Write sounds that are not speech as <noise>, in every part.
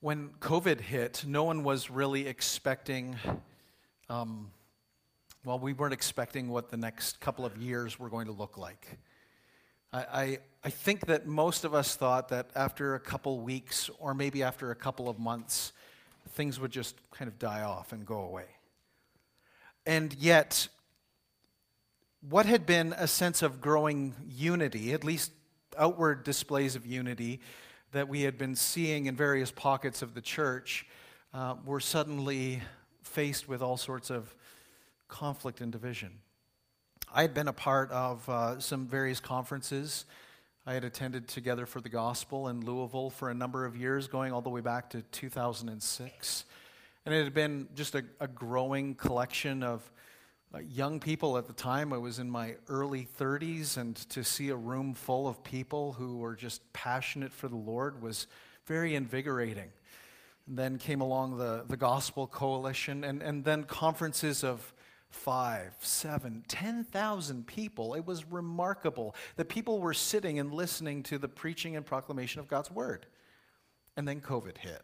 when COVID hit, no one was really expecting, um, well, we weren't expecting what the next couple of years were going to look like. I, I, I think that most of us thought that after a couple weeks or maybe after a couple of months, things would just kind of die off and go away. And yet, what had been a sense of growing unity, at least outward displays of unity, that we had been seeing in various pockets of the church uh, were suddenly faced with all sorts of conflict and division. I had been a part of uh, some various conferences. I had attended Together for the Gospel in Louisville for a number of years, going all the way back to 2006. And it had been just a, a growing collection of uh, young people at the time. I was in my early 30s, and to see a room full of people who were just passionate for the Lord was very invigorating. And then came along the, the Gospel Coalition, and, and then conferences of five, seven, ten thousand people. It was remarkable that people were sitting and listening to the preaching and proclamation of God's Word. And then COVID hit.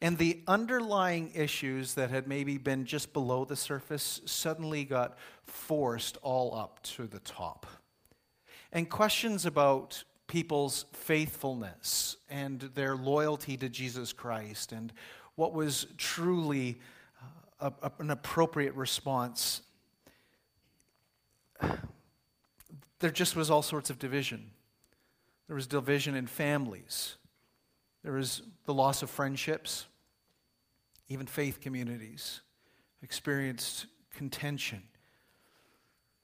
And the underlying issues that had maybe been just below the surface suddenly got forced all up to the top. And questions about people's faithfulness and their loyalty to Jesus Christ and what was truly uh, a, a, an appropriate response. There just was all sorts of division. There was division in families. There was the loss of friendships. Even faith communities experienced contention.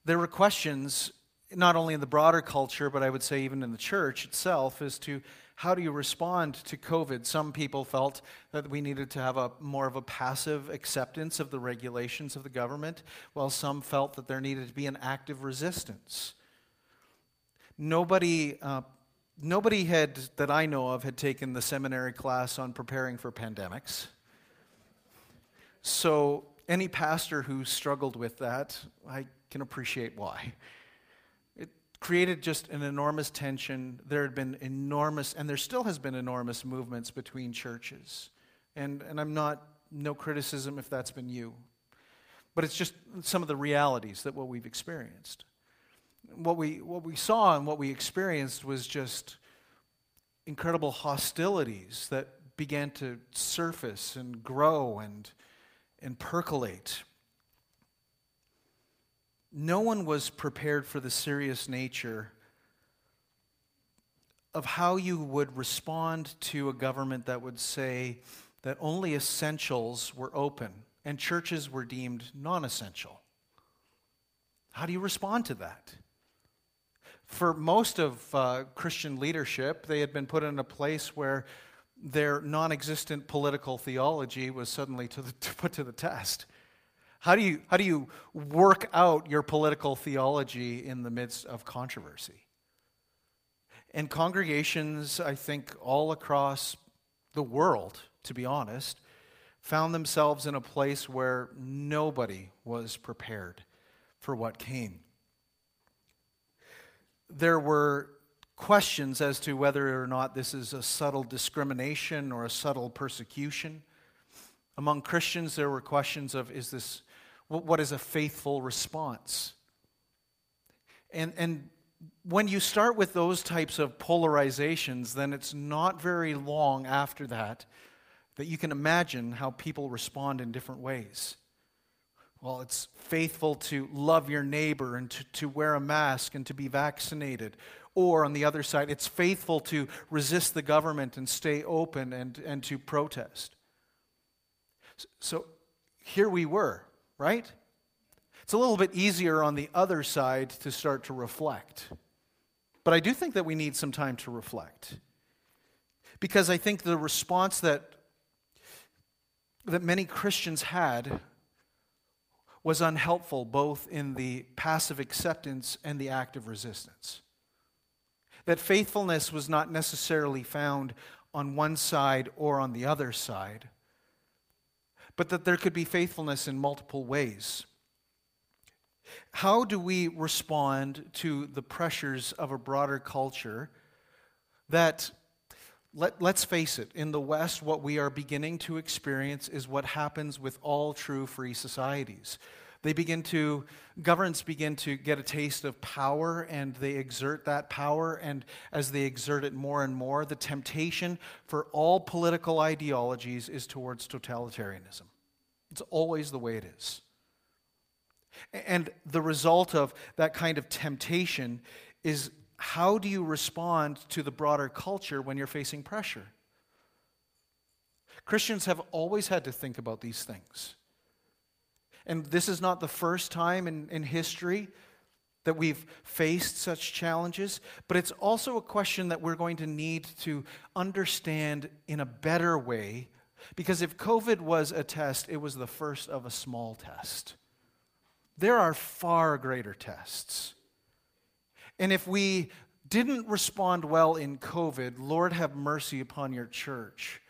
There were questions, not only in the broader culture, but I would say even in the church itself, as to how do you respond to COVID? Some people felt that we needed to have a more of a passive acceptance of the regulations of the government, while some felt that there needed to be an active resistance. Nobody uh, nobody had, that I know of, had taken the seminary class on preparing for pandemics. So, any pastor who struggled with that, I can appreciate why. It created just an enormous tension. There had been enormous, and there still has been enormous movements between churches. And, and I'm not, no criticism if that's been you. But it's just some of the realities that what we've experienced what we, what we saw and what we experienced was just incredible hostilities that began to surface and grow and, and percolate. No one was prepared for the serious nature of how you would respond to a government that would say that only essentials were open and churches were deemed non essential. How do you respond to that? For most of uh, Christian leadership, they had been put in a place where their non existent political theology was suddenly to the, <laughs> to put to the test. How do, you, how do you work out your political theology in the midst of controversy? And congregations, I think, all across the world, to be honest, found themselves in a place where nobody was prepared for what came there were questions as to whether or not this is a subtle discrimination or a subtle persecution. Among Christians, there were questions of is this, what is a faithful response? And, and when you start with those types of polarizations, then it's not very long after that that you can imagine how people respond in different ways. Well, it's faithful to love your neighbor and to, to wear a mask and to be vaccinated. Or on the other side, it's faithful to resist the government and stay open and, and to protest. So here we were, right? It's a little bit easier on the other side to start to reflect. But I do think that we need some time to reflect. Because I think the response that, that many Christians had was unhelpful both in the passive acceptance and the active resistance. That faithfulness was not necessarily found on one side or on the other side, but that there could be faithfulness in multiple ways. How do we respond to the pressures of a broader culture that let, let's face it, in the West, what we are beginning to experience is what happens with all true free societies. They begin to, governments begin to get a taste of power and they exert that power. And as they exert it more and more, the temptation for all political ideologies is towards totalitarianism. It's always the way it is. And the result of that kind of temptation is how do you respond to the broader culture when you're facing pressure? Christians have always had to think about these things. And this is not the first time in, in history that we've faced such challenges, but it's also a question that we're going to need to understand in a better way. Because if COVID was a test, it was the first of a small test. There are far greater tests. And if we didn't respond well in COVID, Lord, have mercy upon your church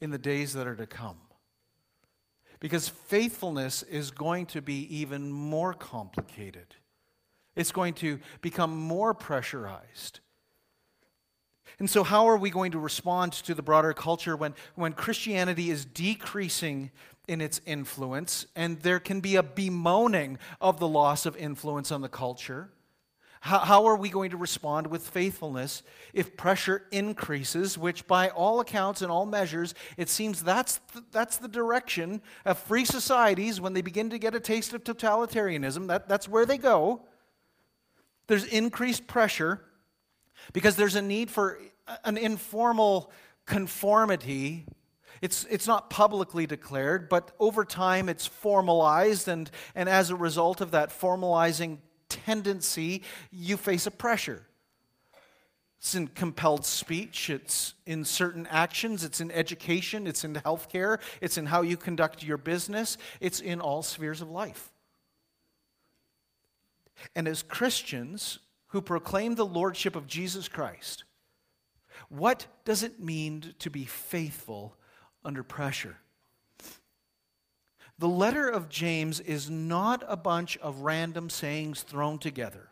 in the days that are to come. Because faithfulness is going to be even more complicated. It's going to become more pressurized. And so, how are we going to respond to the broader culture when, when Christianity is decreasing in its influence and there can be a bemoaning of the loss of influence on the culture? How, how, are we going to respond with faithfulness if pressure increases, which by all accounts and all measures, it seems that's the, that's the direction of free societies when they begin to get a taste of totalitarianism? That, that's where they go. There's increased pressure because there's a need for an informal conformity it's, it's not publicly declared, but over time it's formalized, and, and as a result of that formalizing tendency, you face a pressure. It's in compelled speech, it's in certain actions, it's in education, it's in healthcare, it's in how you conduct your business, it's in all spheres of life. And as Christians who proclaim the Lordship of Jesus Christ, what does it mean to be faithful under pressure? The letter of James is not a bunch of random sayings thrown together.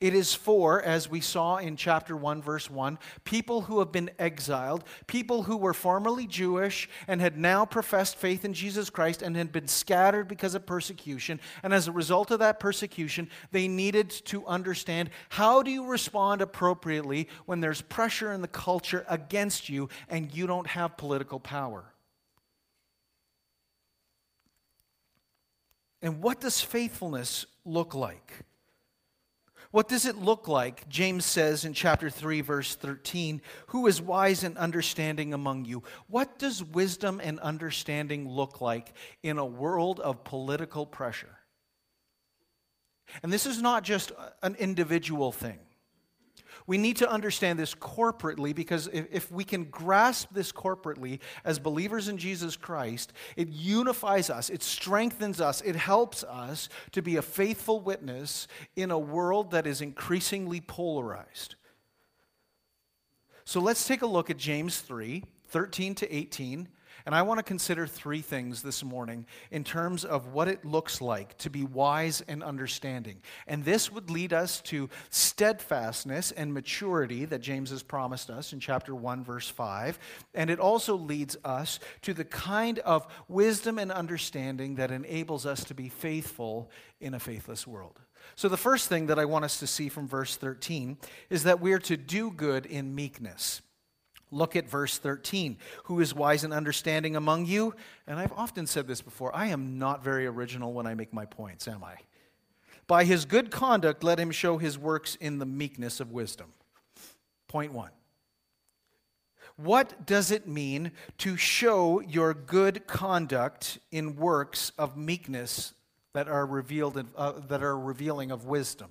It is for, as we saw in chapter 1, verse 1, people who have been exiled, people who were formerly Jewish and had now professed faith in Jesus Christ and had been scattered because of persecution. And as a result of that persecution, they needed to understand how do you respond appropriately when there's pressure in the culture against you and you don't have political power. And what does faithfulness look like? What does it look like? James says in chapter 3, verse 13, Who is wise and understanding among you? What does wisdom and understanding look like in a world of political pressure? And this is not just an individual thing. We need to understand this corporately because if, if, we can grasp this corporately as believers in Jesus Christ, it unifies us, it strengthens us, it helps us to be a faithful witness in a world that is increasingly polarized. So let's take a look at James 3 13 to 18 and I want to consider three things this morning in terms of what it looks like to be wise and understanding. And this would lead us to steadfastness and maturity that James has promised us in chapter 1, verse 5. And it also leads us to the kind of wisdom and understanding that enables us to be faithful in a faithless world. So, the first thing that I want us to see from verse 13 is that we're to do good in meekness. Look at verse 13. Who is wise and understanding among you? And I've often said this before I am not very original when I make my points, am I? By his good conduct, let him show his works in the meekness of wisdom. Point one. What does it mean to show your good conduct in works of meekness that are revealed uh, that are revealing of wisdom?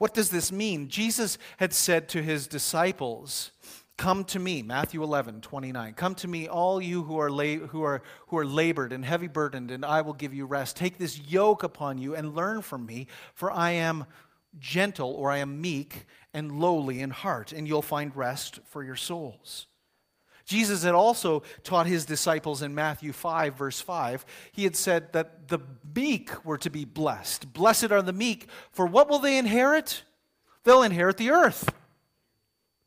What does this mean? Jesus had said to his disciples, Come to me, Matthew 11, 29. Come to me, all you who are, la- who, are, who are labored and heavy burdened, and I will give you rest. Take this yoke upon you and learn from me, for I am gentle or I am meek and lowly in heart, and you'll find rest for your souls. Jesus had also taught his disciples in Matthew 5, verse 5, he had said that the meek were to be blessed. Blessed are the meek, for what will they inherit? They'll inherit the earth.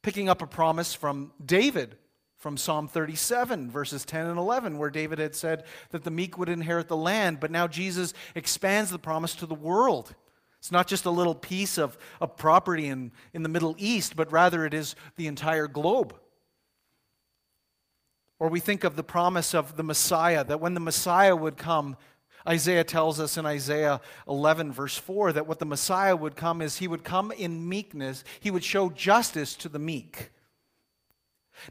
Picking up a promise from David from Psalm 37, verses 10 and 11, where David had said that the meek would inherit the land, but now Jesus expands the promise to the world. It's not just a little piece of, of property in, in the Middle East, but rather it is the entire globe. Or we think of the promise of the Messiah, that when the Messiah would come, Isaiah tells us in Isaiah 11, verse 4, that what the Messiah would come is he would come in meekness, he would show justice to the meek.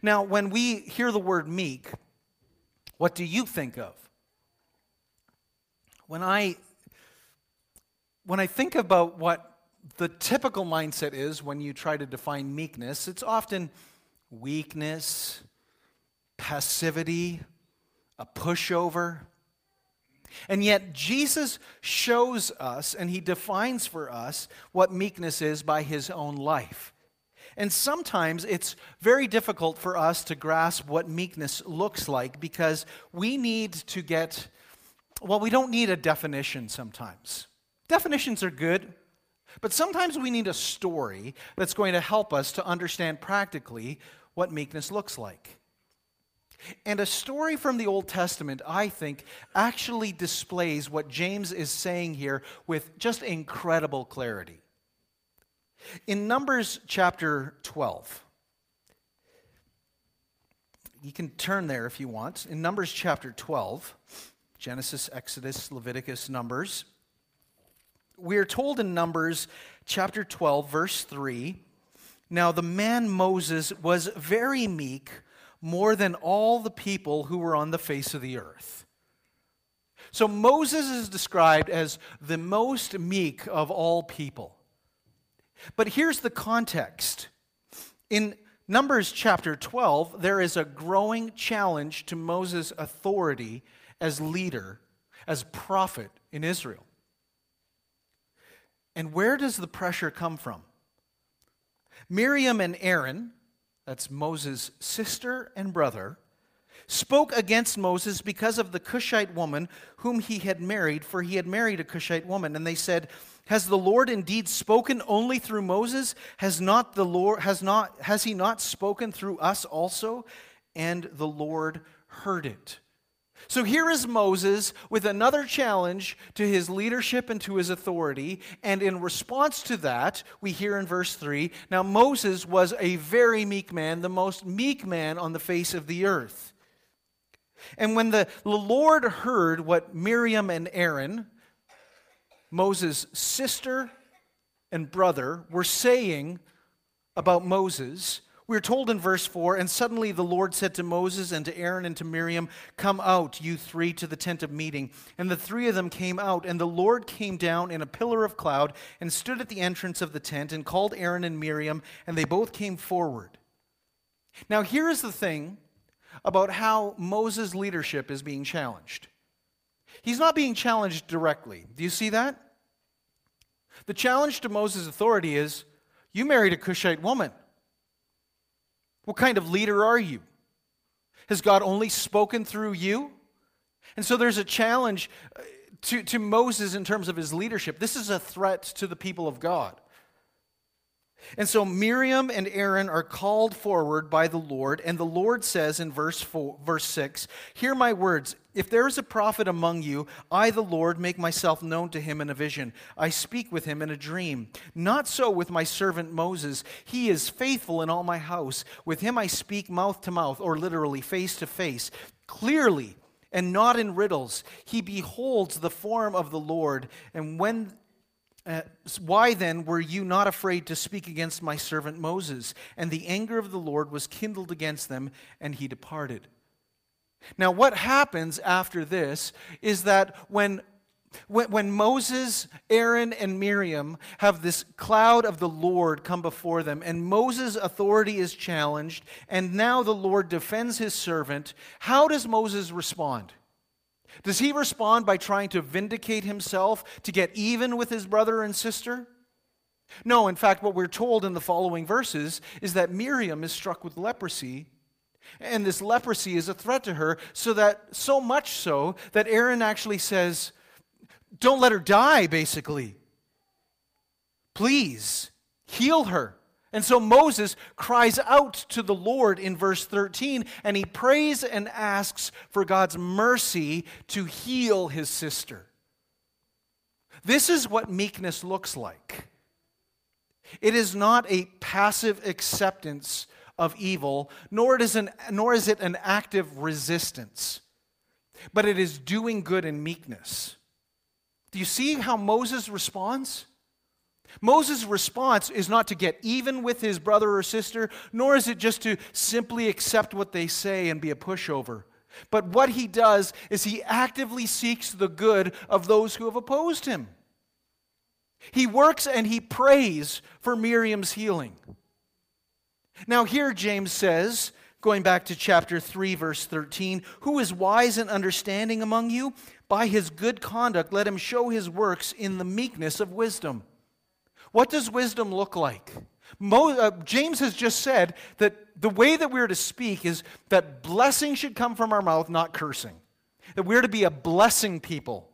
Now, when we hear the word meek, what do you think of? When I when I think about what the typical mindset is when you try to define meekness, it's often weakness, passivity, a pushover. And yet, Jesus shows us and he defines for us what meekness is by his own life. And sometimes it's very difficult for us to grasp what meekness looks like because we need to get, well, we don't need a definition sometimes. Definitions are good, but sometimes we need a story that's going to help us to understand practically what meekness looks like. And a story from the Old Testament, I think, actually displays what James is saying here with just incredible clarity. In Numbers chapter 12, you can turn there if you want. In Numbers chapter 12, Genesis, Exodus, Leviticus, Numbers, we are told in Numbers chapter 12, verse 3 Now the man Moses was very meek, more than all the people who were on the face of the earth. So Moses is described as the most meek of all people. But here's the context. In Numbers chapter 12, there is a growing challenge to Moses' authority as leader, as prophet in Israel. And where does the pressure come from? Miriam and Aaron, that's Moses' sister and brother, spoke against Moses because of the Cushite woman whom he had married, for he had married a Cushite woman. And they said, Has the Lord indeed spoken only through Moses? Has not the Lord has not has he not spoken through us also? And the Lord heard it. So here is Moses with another challenge to his leadership and to his authority. And in response to that, we hear in verse 3 Now Moses was a very meek man, the most meek man on the face of the earth. And when the Lord heard what Miriam and Aaron, Moses' sister and brother, were saying about Moses, we're told in verse 4 And suddenly the Lord said to Moses and to Aaron and to Miriam, Come out, you three, to the tent of meeting. And the three of them came out, and the Lord came down in a pillar of cloud and stood at the entrance of the tent and called Aaron and Miriam, and they both came forward. Now, here is the thing about how Moses' leadership is being challenged. He's not being challenged directly. Do you see that? The challenge to Moses' authority is you married a Cushite woman. What kind of leader are you? Has God only spoken through you? And so there's a challenge uh, to, to Moses in terms of his leadership. This is a threat to the people of God. And so Miriam and Aaron are called forward by the Lord, and the Lord says in verse, four, verse 6 Hear my words. If there is a prophet among you, I, the Lord, make myself known to him in a vision. I speak with him in a dream. Not so with my servant Moses. He is faithful in all my house. With him I speak mouth to mouth, or literally face to face, clearly and not in riddles. He beholds the form of the Lord, and when uh, why then were you not afraid to speak against my servant Moses? And the anger of the Lord was kindled against them, and he departed. Now, what happens after this is that when, when, when Moses, Aaron, and Miriam have this cloud of the Lord come before them, and Moses' authority is challenged, and now the Lord defends his servant, how does Moses respond? Does he respond by trying to vindicate himself to get even with his brother and sister? No, in fact, what we're told in the following verses is that Miriam is struck with leprosy, and this leprosy is a threat to her, so that so much so that Aaron actually says, Don't let her die, basically. Please heal her And so Moses cries out to the Lord in verse 13, and he prays and asks for God's mercy to heal his sister. This is what meekness looks like. It is not a passive acceptance of evil, nor, it is an, nor is it an active resistance, but it is doing good in meekness. Do you see how Moses responds? Moses' response is not to get even with his brother or sister, nor is it just to simply accept what they say and be a pushover. But what he does is he actively seeks the good of those who have opposed him. He works and he prays for Miriam's healing. Now, here James says, going back to chapter 3, verse 13, Who is wise and understanding among you? By his good conduct, let him show his works in the meekness of wisdom. What does wisdom look like? Mo, uh, James has just said that the way that we're to speak is that blessing should come from our mouth, not cursing. That we're to be a blessing people.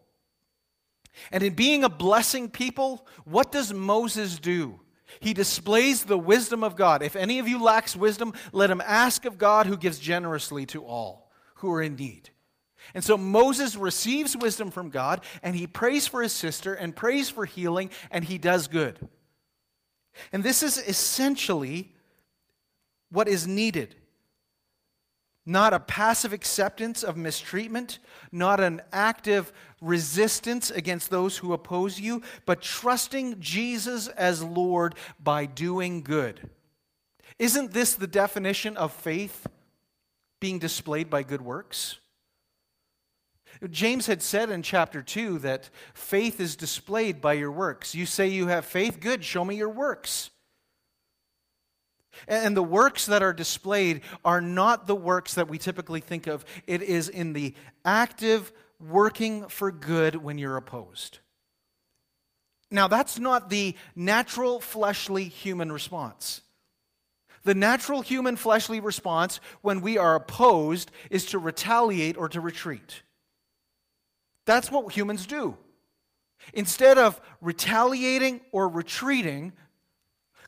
And in being a blessing people, what does Moses do? He displays the wisdom of God. If any of you lacks wisdom, let him ask of God who gives generously to all who are in need. And so Moses receives wisdom from God, and he prays for his sister and prays for healing, and he does good. And this is essentially what is needed. Not a passive acceptance of mistreatment, not an active resistance against those who oppose you, but trusting Jesus as Lord by doing good. Isn't this the definition of faith being displayed by good works? James had said in chapter 2 that faith is displayed by your works. You say you have faith? Good, show me your works. And the works that are displayed are not the works that we typically think of. It is in the active working for good when you're opposed. Now, that's not the natural fleshly human response. The natural human fleshly response when we are opposed is to retaliate or to retreat. That's what humans do. Instead of retaliating or retreating,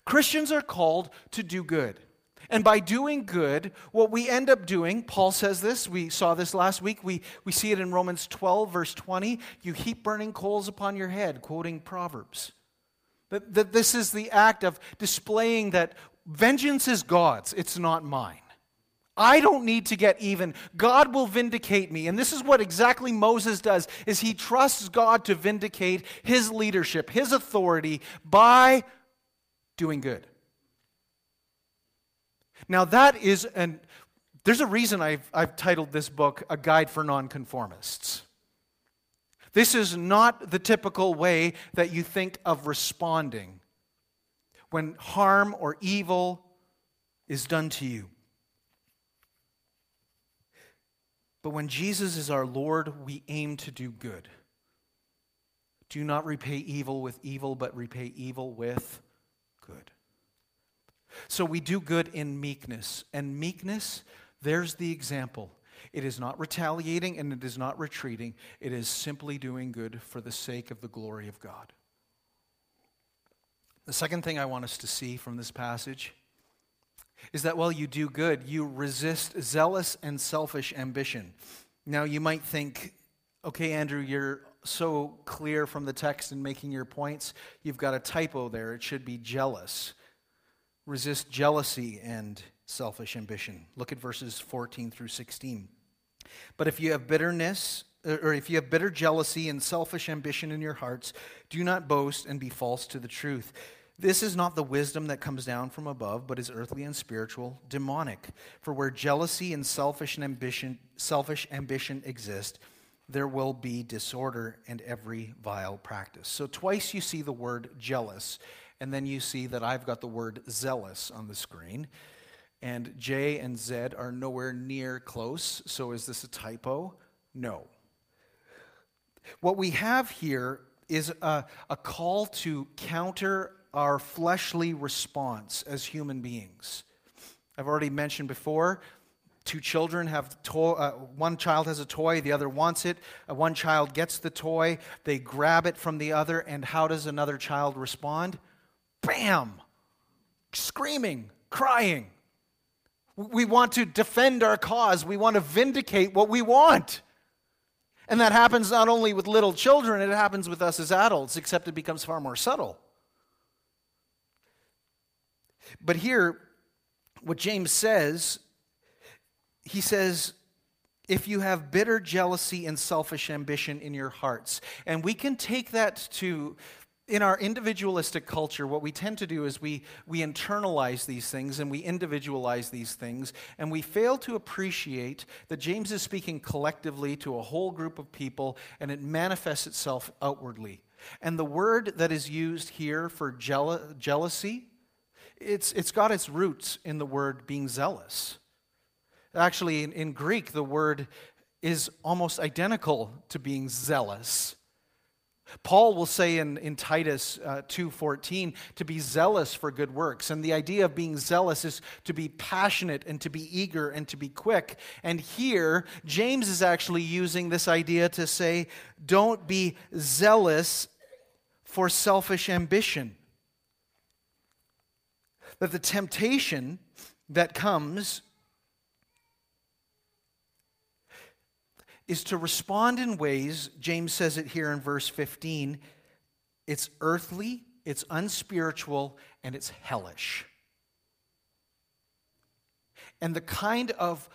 Christians are called to do good. And by doing good, what we end up doing, Paul says this, we saw this last week, we, we see it in Romans 12, verse 20. You heap burning coals upon your head, quoting Proverbs. That, that this is the act of displaying that vengeance is God's, it's not mine. I don't need to get even. God will vindicate me. And this is what exactly Moses does is he trusts God to vindicate his leadership, his authority by doing good. Now that is an there's a reason I've, I've titled this book A Guide for Nonconformists. This is not the typical way that you think of responding when harm or evil is done to you. But when Jesus is our Lord, we aim to do good. Do not repay evil with evil, but repay evil with good. So we do good in meekness. And meekness, there's the example. It is not retaliating and it is not retreating. It is simply doing good for the sake of the glory of God. The second thing I want us to see from this passage is that while you do good, you resist zealous and selfish ambition. Now, you might think, okay, Andrew, you're so clear from the text and making your points. You've got a typo there. It should be jealous. Resist jealousy and selfish ambition. Look at verses 14 through 16. But if you have bitterness, er, or if you have bitter jealousy and selfish ambition in your hearts, do not boast and be false to the truth. This is not the wisdom that comes down from above, but is earthly and spiritual, demonic. For where jealousy and selfish ambition, selfish ambition exist, there will be disorder and every vile practice. So twice you see the word jealous, and then you see that I've got the word zealous on the screen. And J and Z are nowhere near close. So is this a typo? No. What we have here is a, a call to counter our fleshly response as human beings. I've already mentioned before two children have uh, one child has a toy the other wants it uh, one child gets the toy they grab it from the other and how does another child respond bam screaming, crying. We want to defend our cause. We want to vindicate what we want. And that happens not only with little children, it happens with us as adults, except it becomes far more subtle. But here, what James says, he says, if you have bitter jealousy and selfish ambition in your hearts. And we can take that to in our individualistic culture, what we tend to do is we, we internalize these things and we individualize these things, and we fail to appreciate that James is speaking collectively to a whole group of people, and it manifests itself outwardly. And the word that is used here for jeal- jealousy, it's, it's got its roots in the word being zealous. Actually, in, in Greek, the word is almost identical to being zealous. Paul will say in, in Titus uh, 2.14 to be zealous for good works. And the idea of being zealous is to be passionate and to be eager and to be quick. And here, James is actually using this idea to say, don't be zealous for selfish ambition. That the temptation that comes is to respond in ways, James says it here in verse 15, it's earthly, it's unspiritual, and it's hellish. And the kind of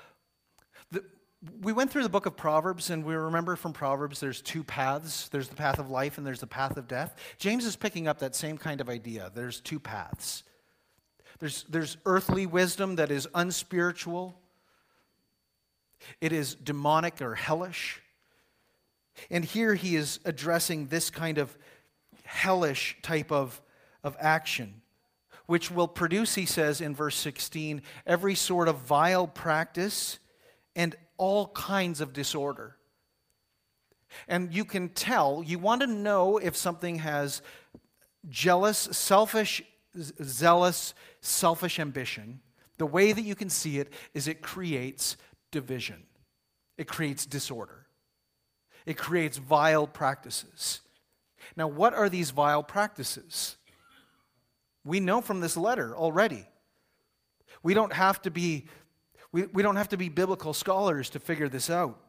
we went through the book of Proverbs, and we remember from Proverbs there's two paths there's the path of life, and there's the path of death. James is picking up that same kind of idea. There's two paths. There's, there's earthly wisdom that is unspiritual, it is demonic or hellish. And here he is addressing this kind of hellish type of, of action, which will produce, he says in verse 16, every sort of vile practice and all kinds of disorder. And you can tell, you want to know if something has jealous, selfish, zealous, selfish ambition. The way that you can see it is it creates division, it creates disorder, it creates vile practices. Now, what are these vile practices? We know from this letter already. We don't have to be, we, we don't have to be biblical scholars to figure this out.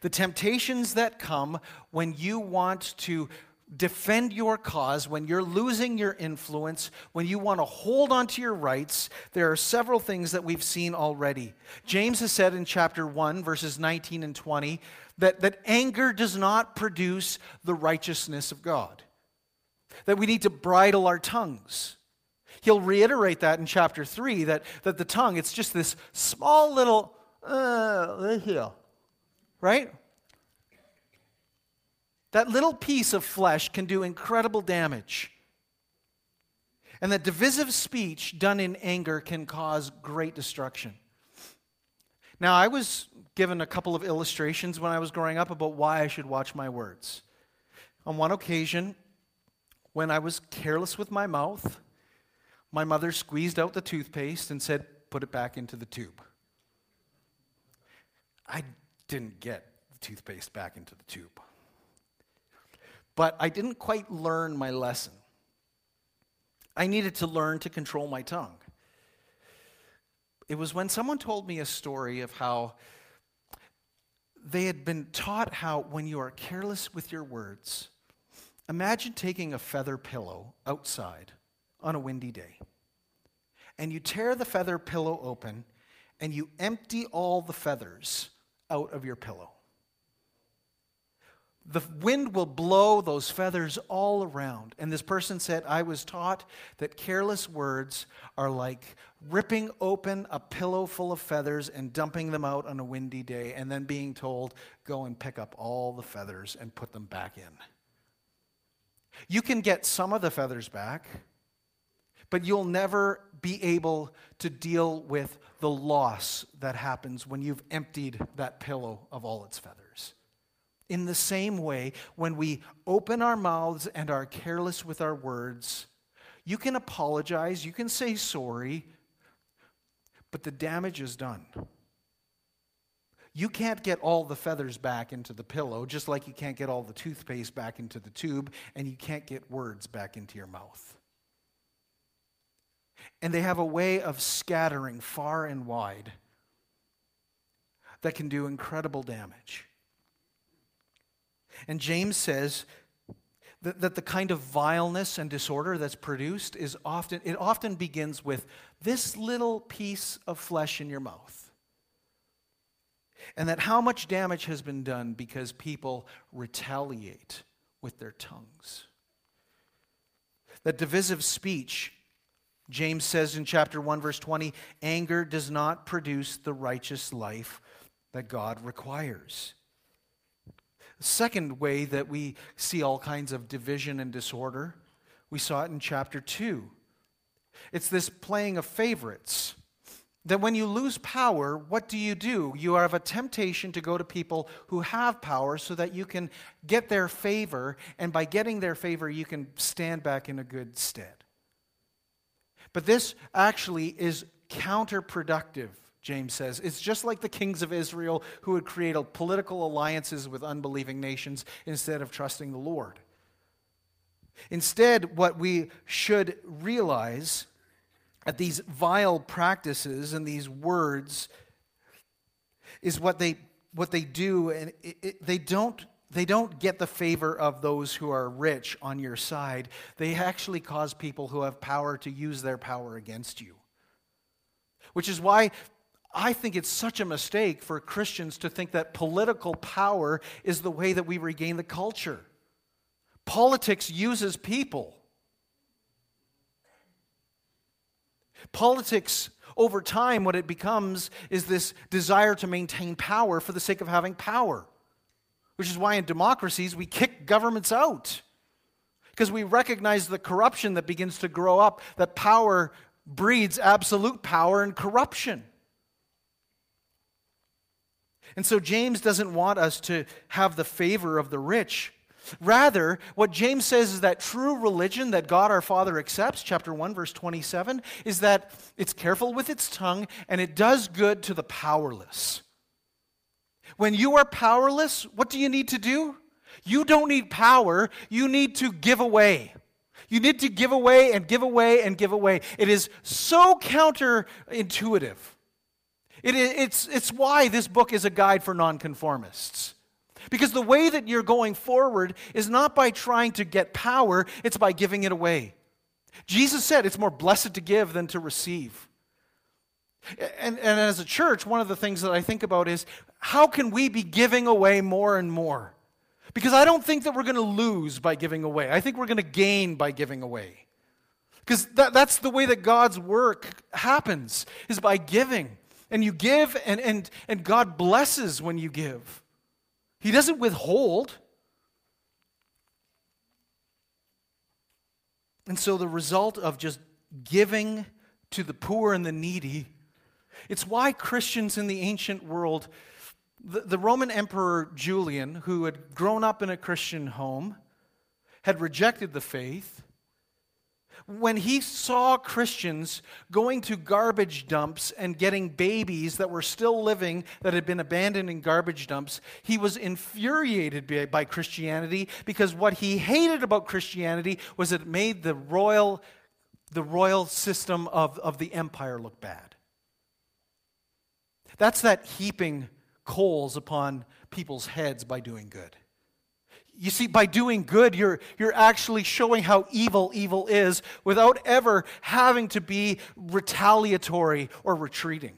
The temptations that come when you want to defend your cause, when you're losing your influence, when you want to hold on to your rights, there are several things that we've seen already. James has said in chapter 1, verses 19 and 20, that, that anger does not produce the righteousness of God, that we need to bridle our tongues. He'll reiterate that in chapter 3 that, that the tongue, it's just this small little, uh, right? That little piece of flesh can do incredible damage. And that divisive speech done in anger can cause great destruction. Now, I was given a couple of illustrations when I was growing up about why I should watch my words. On one occasion, when I was careless with my mouth, my mother squeezed out the toothpaste and said, Put it back into the tube. I didn't get the toothpaste back into the tube but I didn't quite learn my lesson. I needed to learn to control my tongue. It was when someone told me a story of how they had been taught how when you are careless with your words, imagine taking a feather pillow outside on a windy day, and you tear the feather pillow open and you empty all the feathers out of your pillow the wind will blow those feathers all around. And this person said, I was taught that careless words are like ripping open a pillow full of feathers and dumping them out on a windy day, and then being told, go and pick up all the feathers and put them back in. You can get some of the feathers back, but you'll never be able to deal with the loss that happens when you've emptied that pillow of all its feathers. In the same way, when we open our mouths and are careless with our words, you can apologize, you can say sorry, but the damage is done. You can't get all the feathers back into the pillow, just like you can't get all the toothpaste back into the tube, and you can't get words back into your mouth. and they have a way of scattering far and wide that can do incredible damage. And James says that, that the kind of vileness and disorder that's produced is often, it often begins with this little piece of flesh in your mouth. And that how much damage has been done because people retaliate with their tongues. That divisive speech, James says in chapter 1, verse 20, anger does not produce the righteous life that God requires. Second way that we see all kinds of division and disorder, we saw it in chapter 2. It's this playing of favorites. That when you lose power, what do you do? You have a temptation to go to people who have power so that you can get their favor, and by getting their favor, you can stand back in a good stead. But this actually is counterproductive James says. It's just like the kings of Israel who would create political alliances with unbelieving nations instead of trusting the Lord. Instead, what we should realize at these vile practices and these words is what they, what they do, and it, it, they don't they don't get the favor of those who are rich on your side. They actually cause people who have power to use their power against you. Which is why I think it's such a mistake for Christians to think that political power is the way that we regain the culture. Politics uses people. Politics, over time, what it becomes is this desire to maintain power for the sake of having power. Which is why in democracies we kick governments out. Because we recognize the corruption that begins to grow up, that power breeds absolute power and corruption. And so James doesn't want us to have the favor of the rich. Rather, what James says is that true religion that God our Father accepts, chapter 1, verse 27, is that it's careful with its tongue and it does good to the powerless. When you are powerless, what do you need to do? You don't need power, you need to give away. You need to give away and give away and give away. It is so counterintuitive. It, it's, it's why this book is a guide for nonconformists. Because the way that you're going forward is not by trying to get power, it's by giving it away. Jesus said it's more blessed to give than to receive. And, and as a church, one of the things that I think about is how can we be giving away more and more? Because I don't think that we're going to lose by giving away. I think we're going to gain by giving away. Because that, that's the way that God's work happens, is by giving. And you give, and, and, and God blesses when you give. He doesn't withhold. And so the result of just giving to the poor and the needy, it's why Christians in the ancient world, the, the Roman Emperor Julian, who had grown up in a Christian home, had rejected the faith when he saw Christians going to garbage dumps and getting babies that were still living that had been abandoned in garbage dumps, he was infuriated by Christianity because what he hated about Christianity was it made the royal, the royal system of, of the empire look bad. That's that heaping coals upon people's heads by doing good. You see, by doing good, you're, you're actually showing how evil evil is without ever having to be retaliatory or retreating.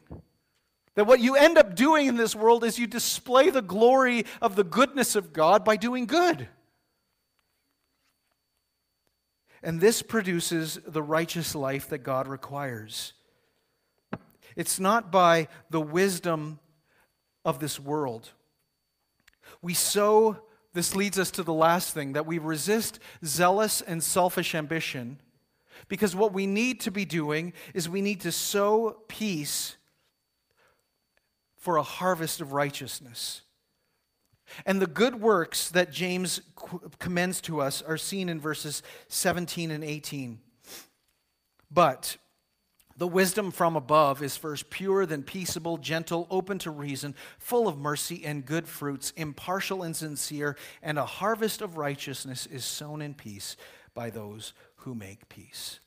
That what you end up doing in this world is you display the glory of the goodness of God by doing good. And this produces the righteous life that God requires. It's not by the wisdom of this world. We sow this leads us to the last thing that we resist zealous and selfish ambition because what we need to be doing is we need to sow peace for a harvest of righteousness. And the good works that James commends to us are seen in verses 17 and 18. But the wisdom from above is first pure, then peaceable, gentle, open to reason, full of mercy and good fruits, impartial and sincere, and a harvest of righteousness is sown in peace by those who make peace.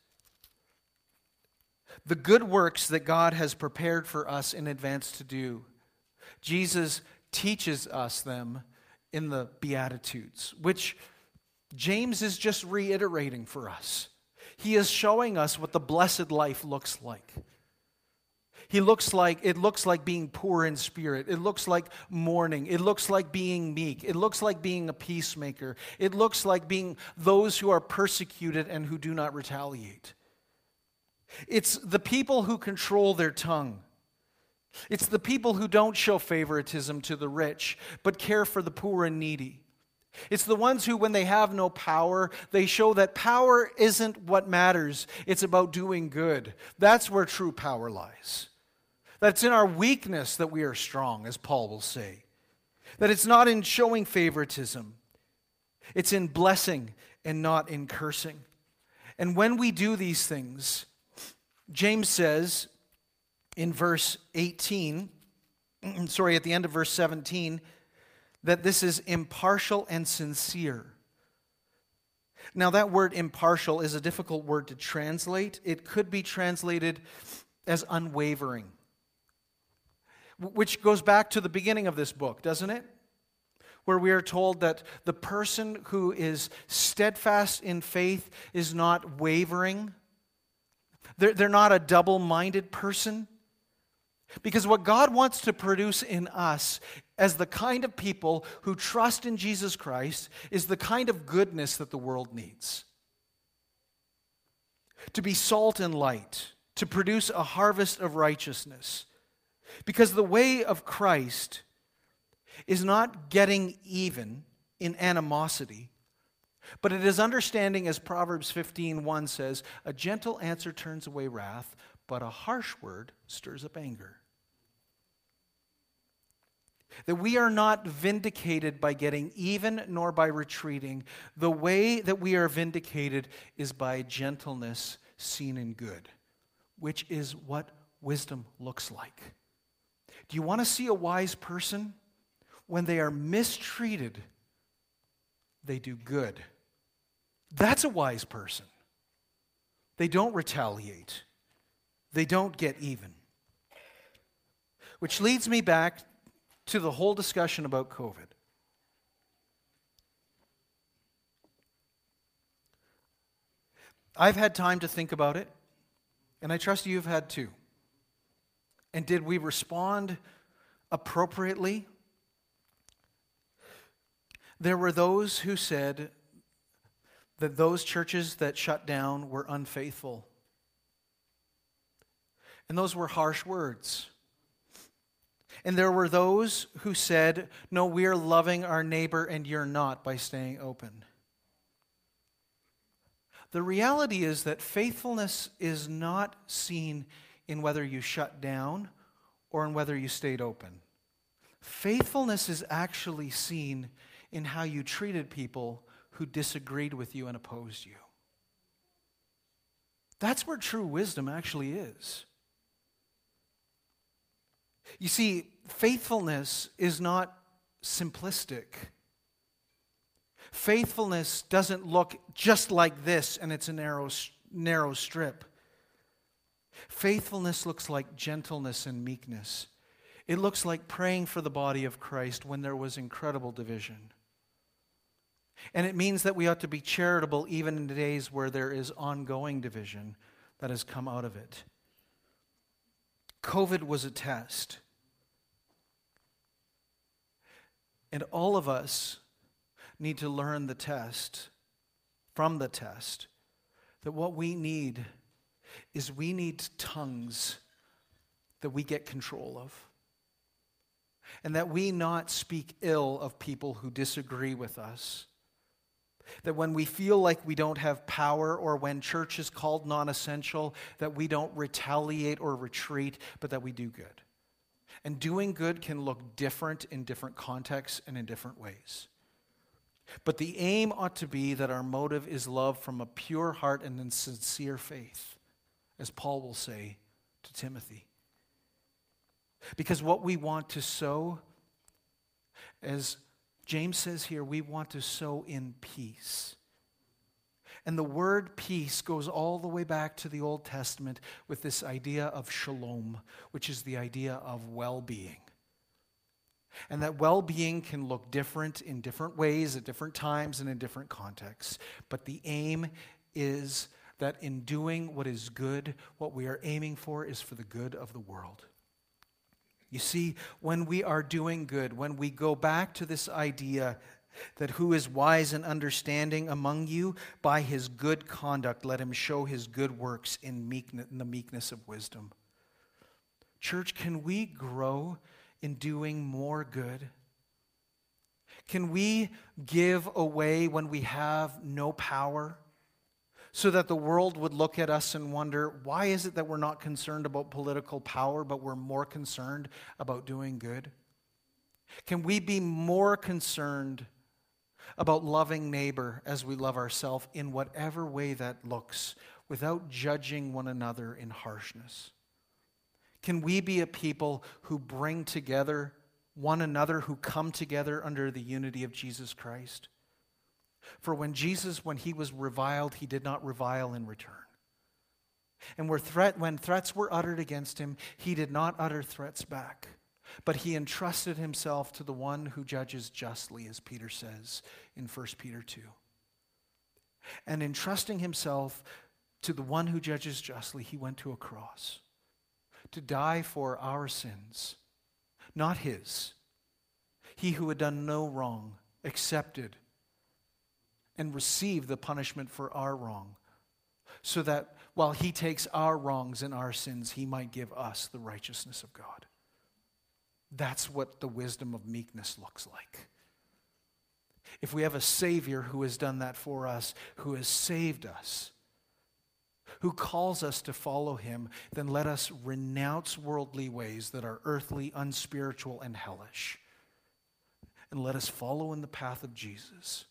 the good works that God has prepared for us in advance to do. Jesus teaches us them in the Beatitudes, which James is just reiterating for us. He is showing us what the blessed life looks like. He looks like it looks like being poor in spirit. It looks like mourning. It looks like being meek. It looks like being a peacemaker. It looks like being those who are persecuted and who do not retaliate. It's the people who control their tongue. It's the people who don't show favoritism to the rich, but care for the poor and needy. It's the ones who, when they have no power, they show that power isn't what matters. It's about doing good. That's where true power lies. That it's in our weakness that we are strong, as Paul will say. That it's not in showing favoritism, it's in blessing and not in cursing. And when we do these things, James says in verse 18, <clears throat> sorry, at the end of verse 17, that this is impartial and sincere. Now, that word impartial is a difficult word to translate. It could be translated as unwavering, which goes back to the beginning of this book, doesn't it? Where we are told that the person who is steadfast in faith is not wavering, they're, they're not a double minded person. Because what God wants to produce in us as the kind of people who trust in Jesus Christ is the kind of goodness that the world needs. To be salt and light, to produce a harvest of righteousness. Because the way of Christ is not getting even in animosity, but it is understanding, as Proverbs 15:1 says, a gentle answer turns away wrath, but a harsh word stirs up anger. That we are not vindicated by getting even nor by retreating. The way that we are vindicated is by gentleness seen in good, which is what wisdom looks like. Do you want to see a wise person? When they are mistreated, they do good. That's a wise person. They don't retaliate, they don't get even. Which leads me back to the whole discussion about COVID. I've had time to think about it, and I trust you've had too. And did we respond appropriately? There were those who said that those churches that shut down were unfaithful. And those were harsh words. And there were those who said, No, we are loving our neighbor and you're not by staying open. The reality is that faithfulness is not seen in whether you shut down or in whether you stayed open. Faithfulness is actually seen in how you treated people who disagreed with you and opposed you. That's where true wisdom actually is. You see, faithfulness is not simplistic. Faithfulness doesn't look just like this and it's a narrow, narrow strip. Faithfulness looks like gentleness and meekness. It looks like praying for the body of Christ when there was incredible division. And it means that we ought to be charitable even in days where there is ongoing division that has come out of it. COVID was a test. And all of us need to learn the test, from the test, that what we need is we need tongues that we get control of. And that we not speak ill of people who disagree with us that when we feel like we don't have power or when church is called non essential, that we don't retaliate or retreat, but that we do good. And doing good can look different in different contexts and in different ways. But the aim ought to be that our motive is love from a pure heart and in sincere faith, as Paul will say to Timothy. Because what we want to sow, as James says here, we want to sow in peace. And the word peace goes all the way back to the Old Testament with this idea of shalom, which is the idea of well being. And that well being can look different in different ways at different times and in different contexts. But the aim is that in doing what is good, what we are aiming for is for the good of the world. You see, when we are doing good, when we go back to this idea that who is wise and understanding among you, by his good conduct, let him show his good works in, meekness, in the meekness of wisdom. Church, can we grow in doing more good? Can we give away when we have no power? so that the world would look at us and wonder why is it that we're not concerned about political power, but we're more concerned about doing good? Can we be more concerned about loving neighbor as we love ourselves in whatever way that looks without judging one another in harshness? Can we be a people who bring together one another, who come together under the unity of Jesus Christ? For when Jesus, when he was reviled, he did not revile in return. And threat, when threats were uttered against him, he did not utter threats back, but he entrusted himself to the one who judges justly, as Peter says in 1 Peter 2. And entrusting himself to the one who judges justly, he went to a cross to die for our sins, not his. He who had done no wrong accepted and receive the punishment for our wrong, so that while he takes our wrongs and our sins, he might give us the righteousness of God. That's what the wisdom of meekness looks like. If we have a Savior who has done that for us, who has saved us, who calls us to follow him, then let us renounce worldly ways that are earthly, unspiritual, and hellish. And let us follow in the path of Jesus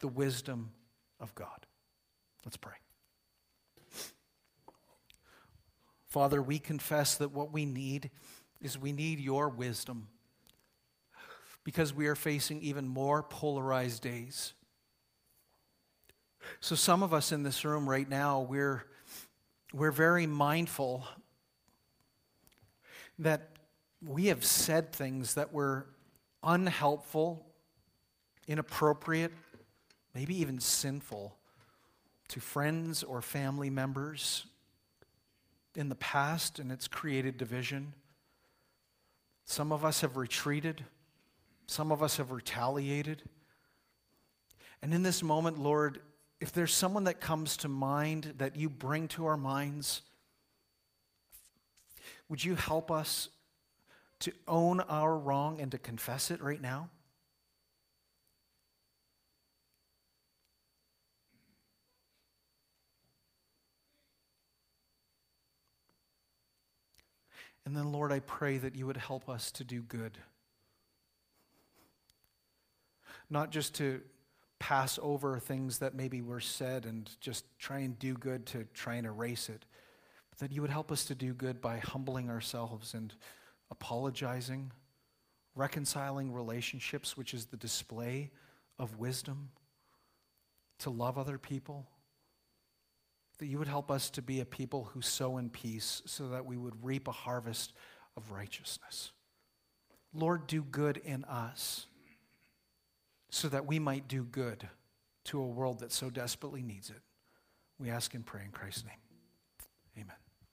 the wisdom of God. Let's pray. Father, we confess that what we need is we need your wisdom because we are facing even more polarized days. So, some of us in this room right now, we're, we're very mindful that we have said things that were unhelpful, inappropriate, maybe even sinful to friends or family members in the past, and it's created division. Some of us have retreated, some of us have retaliated. And in this moment, Lord, if there's someone that comes to mind that you bring to our minds, would you help us to own our wrong and to confess it right now? And then, Lord, I pray that you would help us to do good. Not just to pass over things that maybe were said and just try and do good to try and erase it, but that you would help us to do good by humbling ourselves and apologizing, reconciling relationships, which is the display of wisdom, to love other people that you would help us to be a people who sow in peace so that we would reap a harvest of righteousness. Lord, do good in us so that we might do good to a world that so desperately needs it. We ask and pray in Christ's name. Amen.